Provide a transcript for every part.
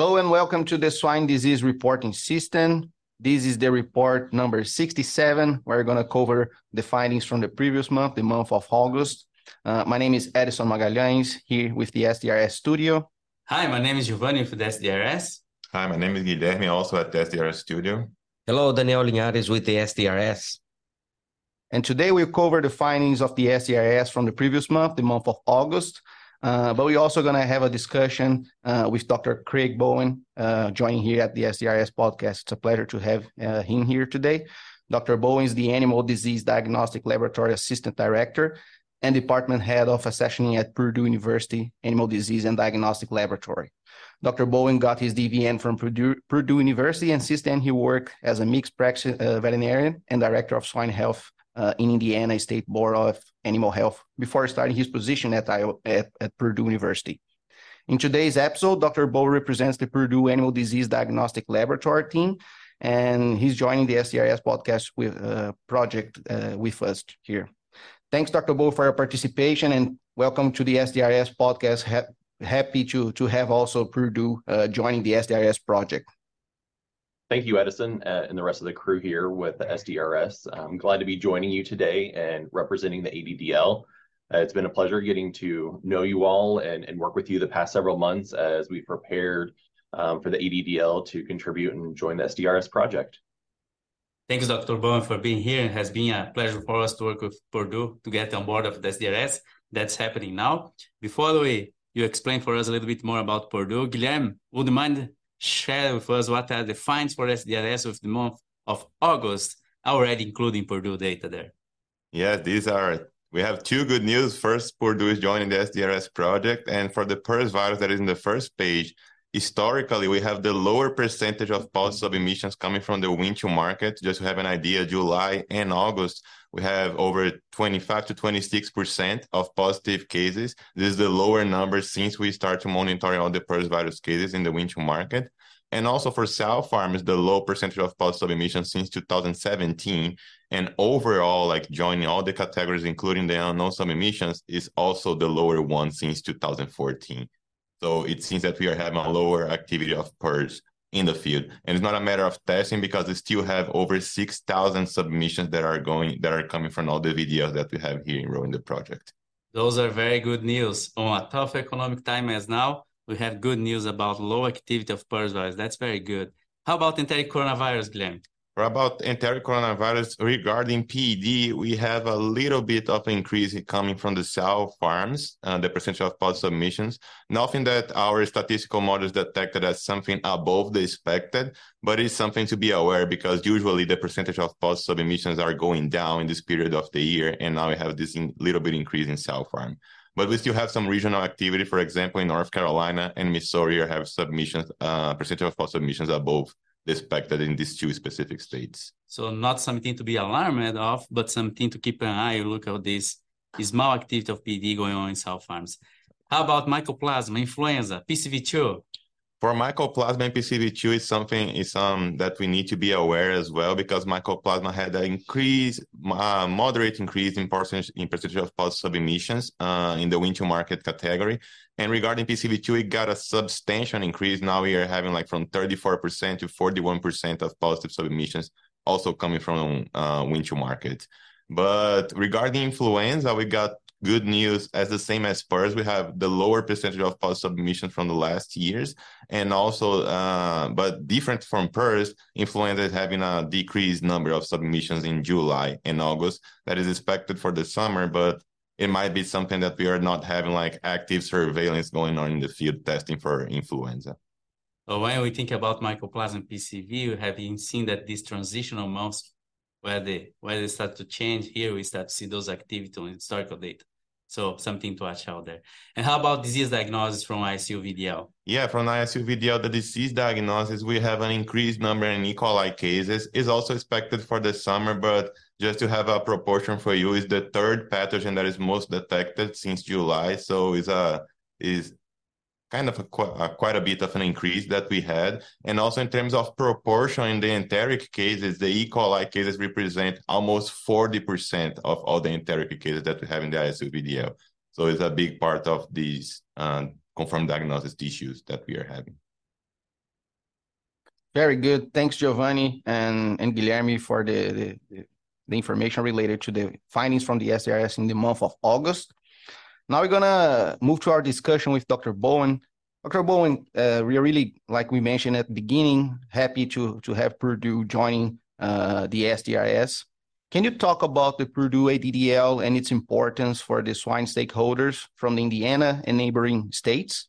Hello and welcome to the Swine Disease Reporting System. This is the report number 67. We're going to cover the findings from the previous month, the month of August. Uh, my name is Edison Magalhães, here with the SDRS studio. Hi, my name is Giovanni with the SDRS. Hi, my name is Guilherme, also at the SDRS studio. Hello, Daniel Linhares with the SDRS. And today we'll cover the findings of the SDRS from the previous month, the month of August. Uh, but we're also going to have a discussion uh, with Dr. Craig Bowen uh, joining here at the SDRS podcast. It's a pleasure to have uh, him here today. Dr. Bowen is the Animal Disease Diagnostic Laboratory Assistant Director and Department Head of Accessioning at Purdue University Animal Disease and Diagnostic Laboratory. Dr. Bowen got his DVM from Purdue, Purdue University, and since then he worked as a mixed practice uh, veterinarian and director of swine health uh, in Indiana State Board of Animal Health before starting his position at, at, at Purdue University. In today's episode, Dr. Bow represents the Purdue Animal Disease Diagnostic Laboratory team, and he's joining the SDRS podcast with uh, project uh, with us here. Thanks, Dr. Bow, for your participation, and welcome to the SDRS podcast. Ha- happy to to have also Purdue uh, joining the SDRS project. Thank you, Edison, uh, and the rest of the crew here with the SDRS. I'm glad to be joining you today and representing the ADDL. Uh, it's been a pleasure getting to know you all and, and work with you the past several months as we prepared um, for the ADDL to contribute and join the SDRS project. Thanks, Dr. Bowen, for being here. It has been a pleasure for us to work with Purdue to get on board of the SDRS. That's happening now. Before we you explain for us a little bit more about Purdue, Guilherme, would you mind share with us what are the finds for SDRS of the month of August, already including Purdue data there. Yeah, these are, we have two good news. First, Purdue is joining the SDRS project. And for the PRRS virus that is in the first page, historically, we have the lower percentage of positive submissions coming from the wean-to-market. Just to have an idea, July and August, we have over 25 to 26% of positive cases. This is the lower number since we start to monitor all the PRRS virus cases in the wean-to-market. And also for sow farms, the low percentage of positive emissions since 2017. And overall, like joining all the categories, including the unknown submissions, is also the lower one since 2014. So it seems that we are having a lower activity of PRRS in the field. And it's not a matter of testing because we still have over 6,000 submissions that are going that are coming from all the VDLs that we have here enrolled in the project. Those are very good news. On a tough economic time as now, we have good news about low activity of PRRS. That's very good. How about enteric coronavirus, Glenn? About enteric coronavirus, regarding PED, we have a little bit of increase coming from the sow farms, uh, the percentage of pod submissions. Nothing that our statistical models detected as something above the expected, but it's something to be aware because usually the percentage of pod submissions are going down in this period of the year, and now we have this in, little bit increase in sow farm. But we still have some regional activity. For example, in North Carolina and Missouri, have submissions uh, percentage of pod submissions above expected in these two specific states. So not something to be alarmed of, but something to keep an eye. Look at this small activity of PED going on in sow farms. How about mycoplasma, influenza, PCV2? For mycoplasma and PCV2 is something is um that we need to be aware as well because mycoplasma had an increase, uh, moderate increase in percentage in percentage of positive submissions uh, in the wean-to-market category. And regarding PCV2, it got a substantial increase. Now we are having like from 34% to 41% of positive submissions also coming from uh, wean-to-market. But regarding influenza, we got good news as the same as PRRS. We have the lower percentage of post submissions from the last years, and also, uh, but different from PRRS, influenza is having a decreased number of submissions in July and August. That is expected for the summer, but it might be something that we are not having like active surveillance going on in the field testing for influenza. When we think about mycoplasma PCV, we have seen that these transitional months where they where they start to change here, we start to see those activity on historical data. So something to watch out there. And how about disease diagnosis from ISU VDL? Yeah, from ISU VDL, the disease diagnosis, we have an increased number in E. coli cases. Is also expected for the summer, but just to have a proportion for you, is the third pathogen that is most detected since July. So it's a is kind of a, a, quite a bit of an increase that we had. And also in terms of proportion in the enteric cases, the E. coli cases represent almost 40% of all the enteric cases that we have in the ISUVDL. So it's a big part of these uh, confirmed diagnosis issues that we are having. Very good. Thanks, Giovanni and and Guilherme, for the information related to the findings from the SDRS in the month of August. Now we're gonna move to our discussion with Dr. Bowen. Dr. Bowen, uh, we're really, like we mentioned at the beginning, happy to to have Purdue joining uh, the SDRS. Can you talk about the Purdue ADDL and its importance for the swine stakeholders from the Indiana and neighboring states?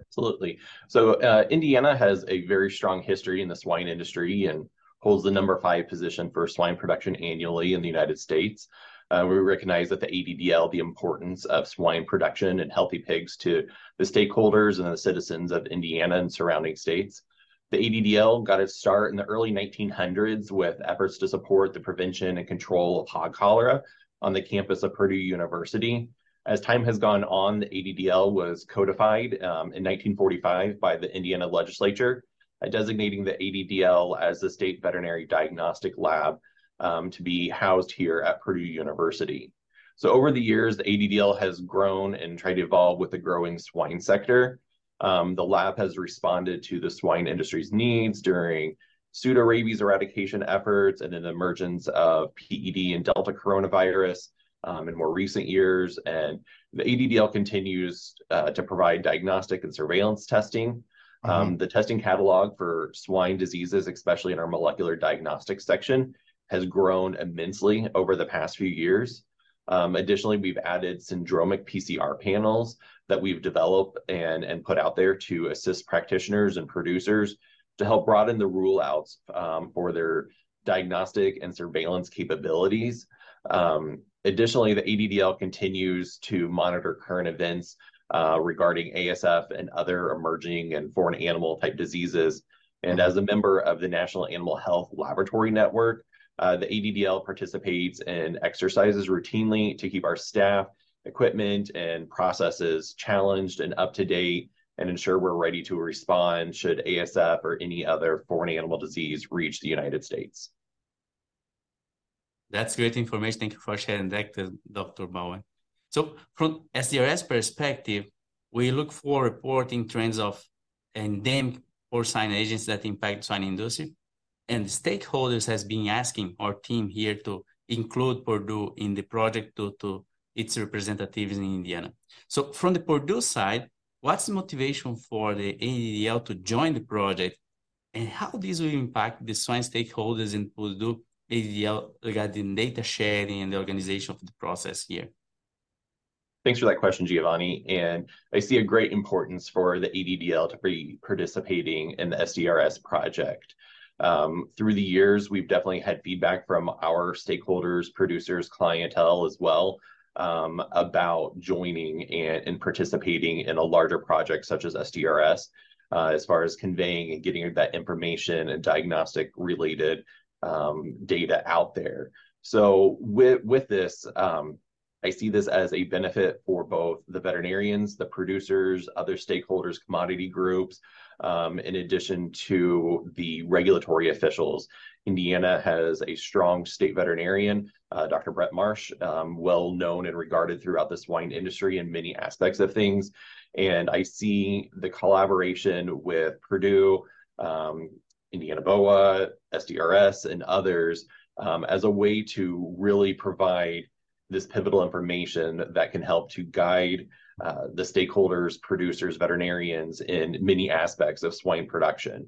Absolutely. So, uh, Indiana has a very strong history in the swine industry and holds the number five position for swine production annually in the United States. Uh, we recognize that the ADDL, the importance of swine production and healthy pigs to the stakeholders and the citizens of Indiana and surrounding states. The ADDL got its start in the early 1900s with efforts to support the prevention and control of hog cholera on the campus of Purdue University. As time has gone on, the ADDL was codified um, in 1945 by the Indiana legislature, uh, designating the ADDL as the state veterinary diagnostic lab Um, to be housed here at Purdue University. So over the years, the ADDL has grown and tried to evolve with the growing swine sector. Um, the lab has responded to the swine industry's needs during pseudorabies eradication efforts and an emergence of PED and Delta coronavirus um, in more recent years. And the ADDL continues uh, to provide diagnostic and surveillance testing. Mm-hmm. The testing catalog for swine diseases, especially in our molecular diagnostics section, has grown immensely over the past few years. Um, additionally, we've added syndromic PCR panels that we've developed and put out there to assist practitioners and producers to help broaden the rule-outs um, for their diagnostic and surveillance capabilities. Um, additionally, the ADDL continues to monitor current events uh, regarding ASF and other emerging and foreign animal-type diseases. And as a member of the National Animal Health Laboratory Network, Uh, the ADDL participates in exercises routinely to keep our staff, equipment, and processes challenged and up to date, and ensure we're ready to respond should ASF or any other foreign animal disease reach the United States. That's great information. Thank you for sharing that, uh, Dr. Bowen. So from SDRS perspective, we look for reporting trends of endemic porcine agents that impact swine industry, and stakeholders has been asking our team here to include Purdue in the project to its representatives in Indiana. So from the Purdue side, what's the motivation for the ADDL to join the project, and how this will impact the swine stakeholders in Purdue ADDL regarding data sharing and the organization of the process here? Thanks for that question, Giovanni, and I see a great importance for the ADDL to be participating in the SDRS project. Um, through the years, we've definitely had feedback from our stakeholders, producers, clientele as well, um, about joining and participating in a larger project such as SDRS, uh, as far as conveying and getting that information and diagnostic-related um, data out there. So with with this, I see this as a benefit for both the veterinarians, the producers, other stakeholders, commodity groups, um, in addition to the regulatory officials. Indiana has a strong state veterinarian, uh, Dr. Bret Marsh, um, well-known and regarded throughout the swine industry in many aspects of things. And I see the collaboration with Purdue, um, Indiana BOAH, SDRS, and others, as a way to really provide this pivotal information that can help to guide uh, the stakeholders, producers, veterinarians in many aspects of swine production.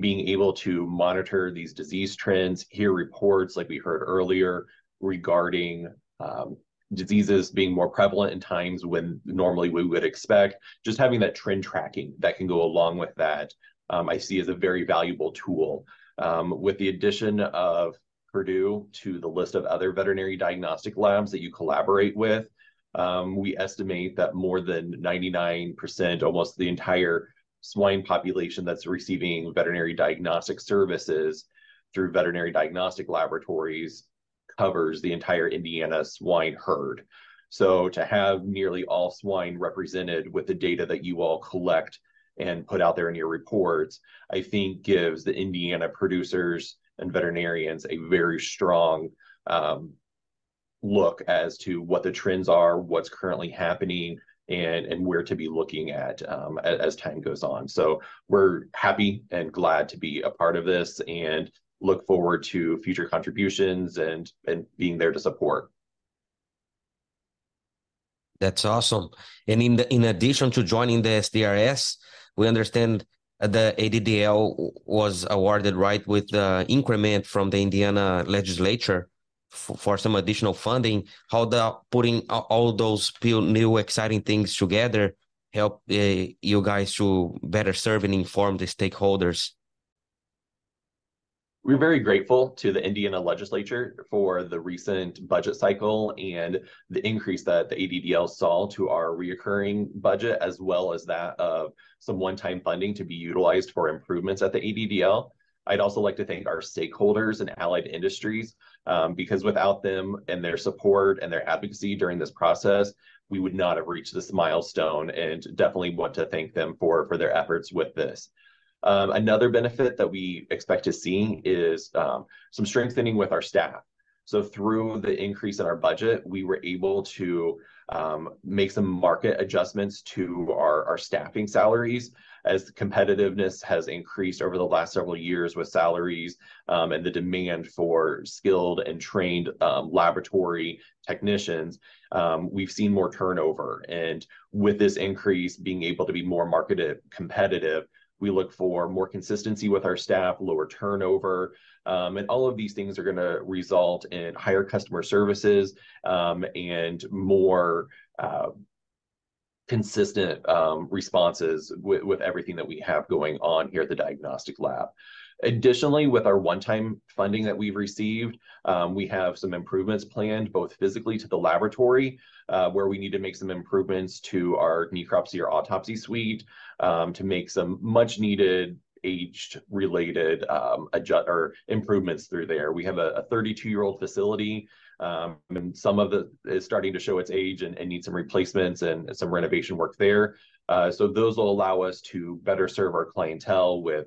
Being able to monitor these disease trends, hear reports, like we heard earlier, regarding um, diseases being more prevalent in times when normally we would expect. Just having that trend tracking that can go along with that, um, I see as a very valuable tool. Um, with the addition of Purdue to the list of other veterinary diagnostic labs that you collaborate with, um, we estimate that more than 99%, almost the entire swine population that's receiving veterinary diagnostic services through veterinary diagnostic laboratories, covers the entire Indiana swine herd. So to have nearly all swine represented with the data that you all collect and put out there in your reports, I think gives the Indiana producers and veterinarians a very strong look as to what the trends are, what's currently happening, and, and where to be looking at um, as, as time goes on. So we're happy and glad to be a part of this and look forward to future contributions and, and being there to support. That's awesome. And in the, in addition to joining the SDRS, we understand the ADDL was awarded right with the increment from the Indiana legislature for, for some additional funding. How the putting all those new exciting things together help uh, you guys to better serve and inform the stakeholders? We're very grateful to the Indiana legislature for the recent budget cycle and the increase that the ADDL saw to our reoccurring budget, as well as that of some one-time funding to be utilized for improvements at the ADDL. I'd also like to thank our stakeholders and allied industries um, because without them and their support and their advocacy during this process, we would not have reached this milestone and definitely want to thank them for, for their efforts with this. Um, another benefit that we expect to see is um, some strengthening with our staff. So through the increase in our budget, we were able to um, make some market adjustments to our, our staffing salaries as competitiveness has increased over the last several years with salaries um, and the demand for skilled and trained um, laboratory technicians, um, we've seen more turnover. And with this increase, being able to be more market competitive, we look for more consistency with our staff, lower turnover, um, and all of these things are going to result in higher customer services um, and more uh, consistent um, responses with, with everything that we have going on here at the diagnostic lab. Additionally, with our one-time funding that we've received, um, we have some improvements planned both physically to the laboratory, uh, where we need to make some improvements to our necropsy or autopsy suite um, to make some much needed aged related um, adjust or improvements through there. We have a 32 year old facility um, and some of it is starting to show its age and, and need some replacements and some renovation work there. Uh, so those will allow us to better serve our clientele with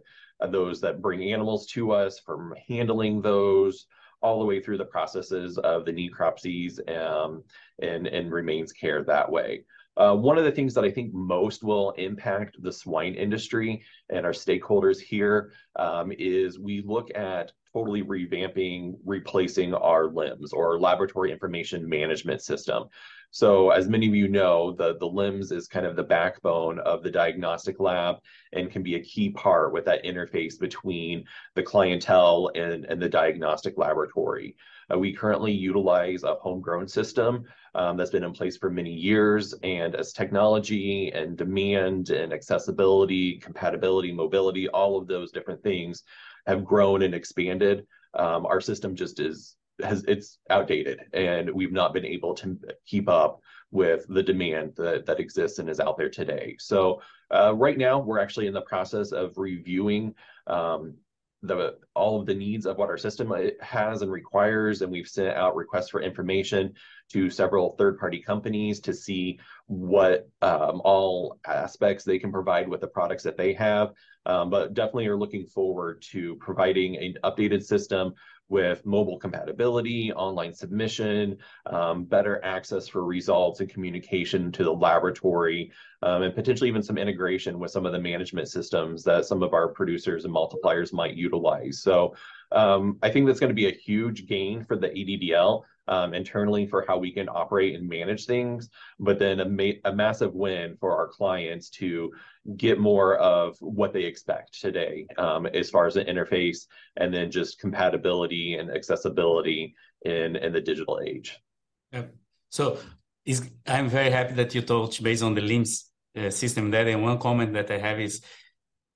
those that bring animals to us from handling those all the way through the processes of the necropsies um, and, and remains care that way. Uh, one of the things that I think most will impact the swine industry and our stakeholders here um, is we look at totally revamping, replacing our LIMS or laboratory information management system. So as many of you know, the, the LIMS is kind of the backbone of the diagnostic lab and can be a key part with that interface between the clientele and, and the diagnostic laboratory. Uh, we currently utilize a homegrown system um, that's been in place for many years. And as technology and demand and accessibility, compatibility, mobility, all of those different things have grown and expanded, um, our system just is has it's outdated and we've not been able to keep up with the demand that, that exists and is out there today. So uh, right now we're actually in the process of reviewing um, the all of the needs of what our system uh, has and requires and we've sent out requests for information to several third-party companies to see what um, all aspects they can provide with the products that they have um, but definitely are looking forward to providing an updated system with mobile compatibility, online submission, um, better access for results and communication to the laboratory, um, and potentially even some integration with some of the management systems that some of our producers and multipliers might utilize. So um, I think that's going to be a huge gain for the ADDL um, internally for how we can operate and manage things, but then a, ma- a massive win for our clients to get more of what they expect today um, as far as an interface and then just compatibility and accessibility in, in the digital age. Yeah. So I'm very happy that you touched based on the LIMS uh, system there. And one comment that I have is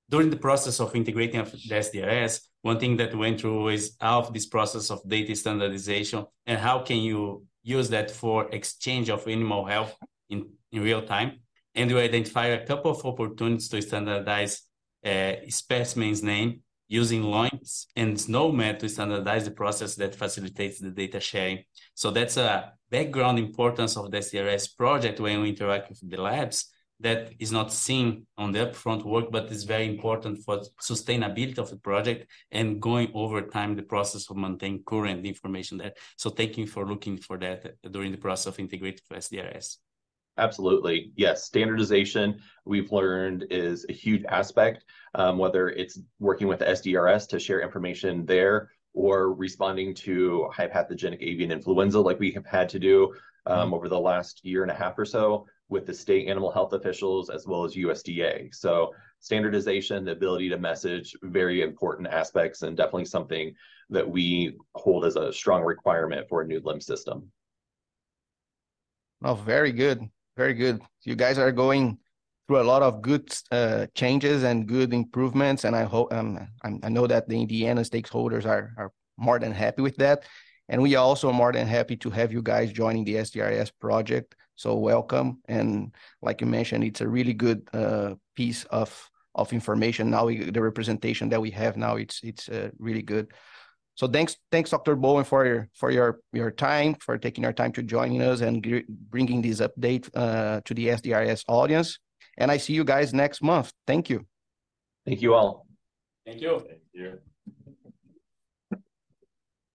during the process of integrating the SDRS, one thing that went through is how this process of data standardization and how can you use that for exchange of animal health in, in real time. And we identify a couple of opportunities to standardize uh, specimens name using LOINC and SNOMED to standardize the process that facilitates the data sharing. So that's a background importance of the SDRS project when we interact with the labs that is not seen on the upfront work, but is very important for sustainability of the project and going over time the process of maintaining current information there. So thank you for looking for that during the process of integrating SDRS. Absolutely. Yes. Standardization, we've learned, is a huge aspect, um, whether it's working with SDRS to share information there or responding to high pathogenic avian influenza like we have had to do um, mm-hmm. over the last year and a half or so with the state animal health officials as well as USDA. So standardization, the ability to message, very important aspects and definitely something that we hold as a strong requirement for a new LIMS system. Oh, very good. Very good. You guys are going through a lot of good uh, changes and good improvements, and I hope um, I know that the Indiana stakeholders are are more than happy with that, and we are also more than happy to have you guys joining the SDRS project. So welcome, and like you mentioned, it's a really good uh, piece of of information. Now we, the representation that we have now, it's it's uh, really good. So thanks, thanks, Dr. Bowen, for your for your your time, for taking your time to joining us and bringing this update uh, to the SDRS audience. And I see you guys next month. Thank you. Thank you all. Thank you. Thank you.